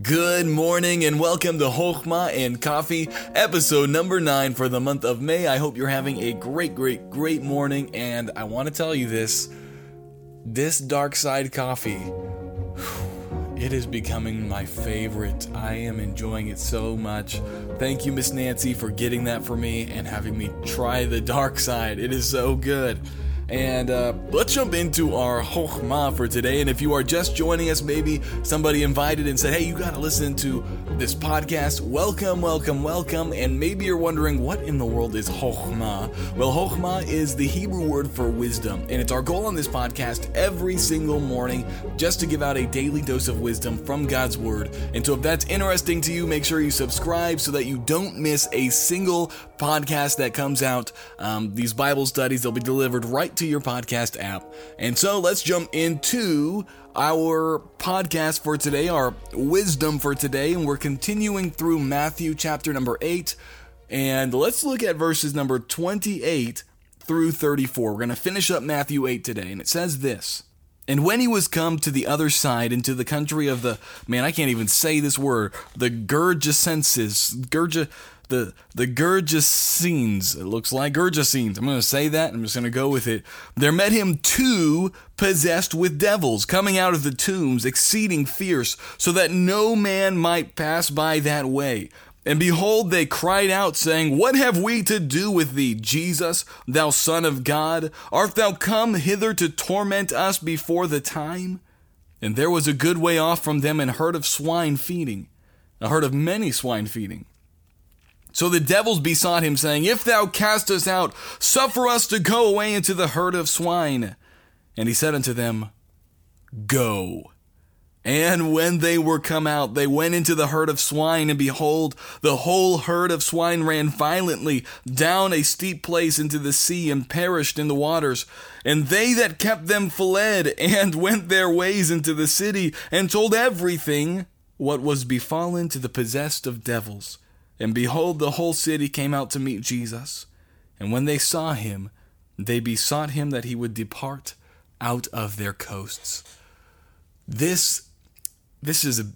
Good morning and welcome to Hochma and Coffee, episode number nine for the month of May. I hope you're having a great, great, great morning. And I want to tell you this this dark side coffee, it is becoming my favorite. I am enjoying it so much. Thank you, Miss Nancy, for getting that for me and having me try the dark side. It is so good. And uh, let's jump into our Hochma for today. And if you are just joining us, maybe somebody invited and said, hey, you got to listen to this podcast. Welcome, welcome, welcome. And maybe you're wondering, what in the world is Hochma? Well, Hochma is the Hebrew word for wisdom. And it's our goal on this podcast every single morning just to give out a daily dose of wisdom from God's word. And so if that's interesting to you, make sure you subscribe so that you don't miss a single podcast that comes out. Um, these Bible studies, they'll be delivered right to your podcast app. And so let's jump into our podcast for today, our wisdom for today. And we're continuing through Matthew chapter number 8. And let's look at verses number 28 through 34. We're going to finish up Matthew 8 today. And it says this. And when he was come to the other side into the country of the man, I can't even say this word, the Gergesenses, Gerge the the Gergesenes. It looks like Gergesenes. I'm going to say that. I'm just going to go with it. There met him two possessed with devils, coming out of the tombs, exceeding fierce, so that no man might pass by that way. And behold, they cried out, saying, What have we to do with thee, Jesus, thou Son of God? Art thou come hither to torment us before the time? And there was a good way off from them an herd of swine feeding, a herd of many swine feeding. So the devils besought him, saying, If thou cast us out, suffer us to go away into the herd of swine. And he said unto them, Go. And when they were come out, they went into the herd of swine, and behold, the whole herd of swine ran violently down a steep place into the sea, and perished in the waters. And they that kept them fled, and went their ways into the city, and told everything what was befallen to the possessed of devils. And behold, the whole city came out to meet Jesus. And when they saw him, they besought him that he would depart out of their coasts. This, this is a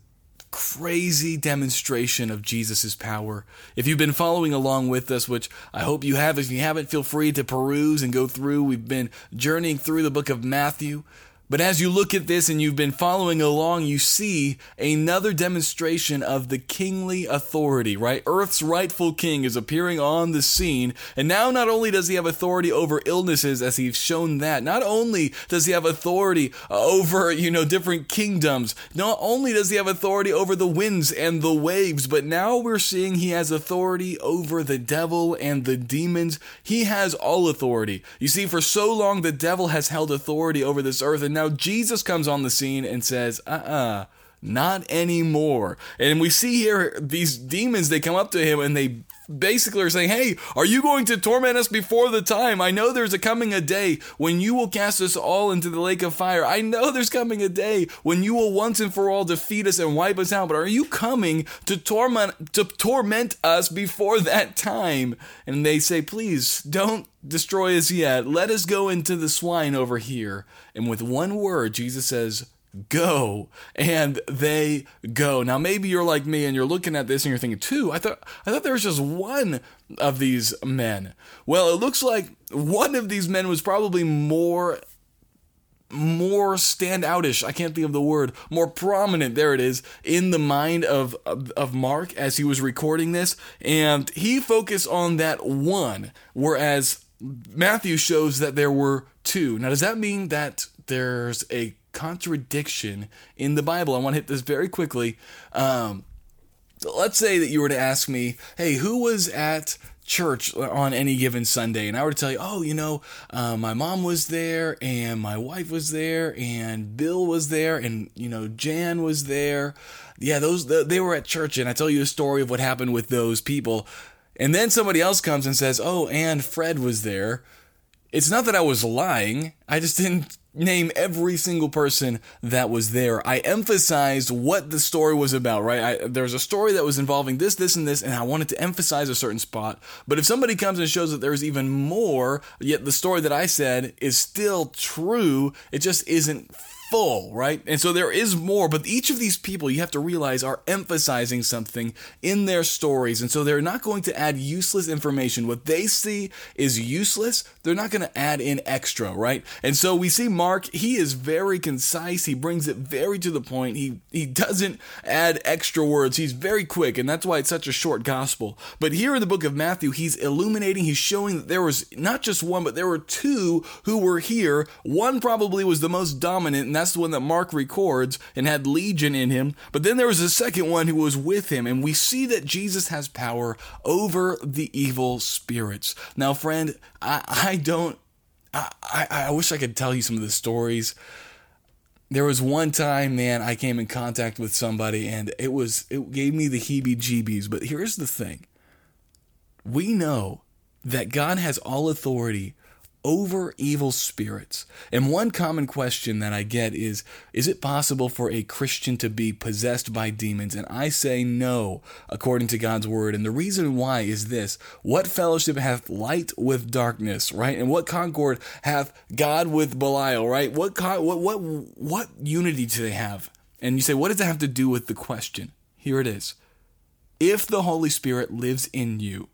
crazy demonstration of Jesus' power. If you've been following along with us, which I hope you have, if you haven't, feel free to peruse and go through. We've been journeying through the book of Matthew. But as you look at this and you've been following along, you see another demonstration of the kingly authority, right? Earth's rightful king is appearing on the scene. And now not only does he have authority over illnesses, as he's shown that, not only does he have authority uh, over, you know, different kingdoms, not only does he have authority over the winds and the waves, but now we're seeing he has authority over the devil and the demons. He has all authority. You see, for so long, the devil has held authority over this earth, and now now Jesus comes on the scene and says, uh uh-uh, uh not anymore. And we see here these demons, they come up to him and they basically are saying, Hey, are you going to torment us before the time? I know there's a coming a day when you will cast us all into the lake of fire. I know there's coming a day when you will once and for all defeat us and wipe us out. But are you coming to torment to torment us before that time? And they say, Please don't destroy us yet. Let us go into the swine over here. And with one word, Jesus says, go and they go. Now maybe you're like me and you're looking at this and you're thinking two i thought i thought there was just one of these men. Well it looks like one of these men was probably more more standoutish i can't think of the word more prominent there it is in the mind of, of of mark as he was recording this and he focused on that one whereas matthew shows that there were two. Now does that mean that there's a contradiction in the Bible. I want to hit this very quickly. Um, let's say that you were to ask me, hey, who was at church on any given Sunday, and I were to tell you, oh, you know, uh, my mom was there, and my wife was there, and Bill was there, and you know, Jan was there. Yeah, those they were at church, and I tell you a story of what happened with those people, and then somebody else comes and says, oh, and Fred was there. It's not that I was lying; I just didn't name every single person that was there. I emphasized what the story was about, right? I, there's a story that was involving this, this, and this, and I wanted to emphasize a certain spot. But if somebody comes and shows that there's even more, yet the story that I said is still true, it just isn't full, right? And so there is more, but each of these people you have to realize are emphasizing something in their stories. And so they're not going to add useless information. What they see is useless. They're not going to add in extra, right? And so we see Mark, he is very concise. He brings it very to the point. He he doesn't add extra words. He's very quick, and that's why it's such a short gospel. But here in the book of Matthew, he's illuminating, he's showing that there was not just one, but there were two who were here. One probably was the most dominant, and that's the one that Mark records and had legion in him. But then there was a second one who was with him, and we see that Jesus has power over the evil spirits. Now, friend, I, I don't. I, I, I wish I could tell you some of the stories there was one time, man, I came in contact with somebody and it was it gave me the heebie-jeebies, but here's the thing. We know that God has all authority over evil spirits. And one common question that I get is Is it possible for a Christian to be possessed by demons? And I say no, according to God's word. And the reason why is this What fellowship hath light with darkness, right? And what concord hath God with Belial, right? What, what, what, what unity do they have? And you say, What does that have to do with the question? Here it is. If the Holy Spirit lives in you,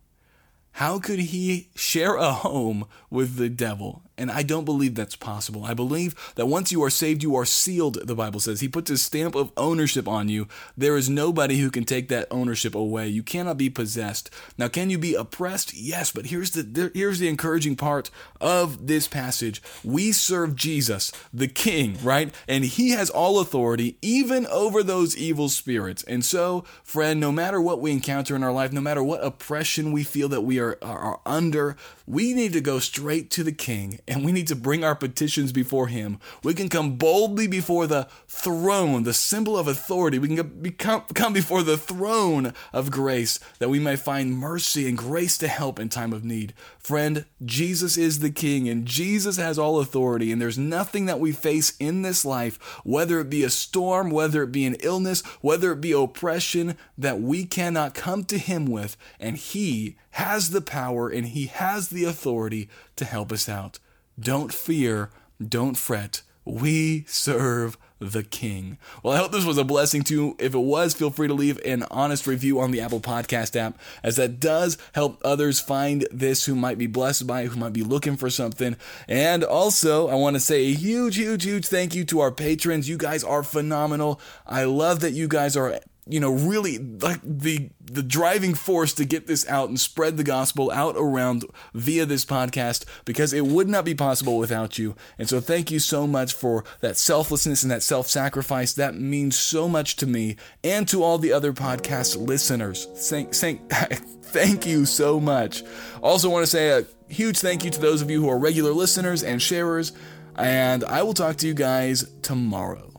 how could he share a home with the devil? And I don't believe that's possible. I believe that once you are saved, you are sealed, the Bible says. He puts his stamp of ownership on you. There is nobody who can take that ownership away. You cannot be possessed. Now, can you be oppressed? Yes, but here's the here's the encouraging part of this passage. We serve Jesus, the King, right? And he has all authority even over those evil spirits. And so, friend, no matter what we encounter in our life, no matter what oppression we feel that we are, are, are under, we need to go straight to the King and we need to bring our petitions before Him. We can come boldly before the throne, the symbol of authority. We can come before the throne of grace that we may find mercy and grace to help in time of need. Friend, Jesus is the King and Jesus has all authority, and there's nothing that we face in this life, whether it be a storm, whether it be an illness, whether it be oppression, that we cannot come to Him with, and He has the power and He has the authority to help us out. Don't fear, don't fret. We serve the King. Well, I hope this was a blessing to you. If it was, feel free to leave an honest review on the Apple Podcast app, as that does help others find this who might be blessed by it, who might be looking for something. And also, I want to say a huge, huge, huge thank you to our patrons. You guys are phenomenal. I love that you guys are you know, really like the the driving force to get this out and spread the gospel out around via this podcast because it would not be possible without you. And so thank you so much for that selflessness and that self-sacrifice. That means so much to me and to all the other podcast listeners. Thank thank thank you so much. Also want to say a huge thank you to those of you who are regular listeners and sharers and I will talk to you guys tomorrow.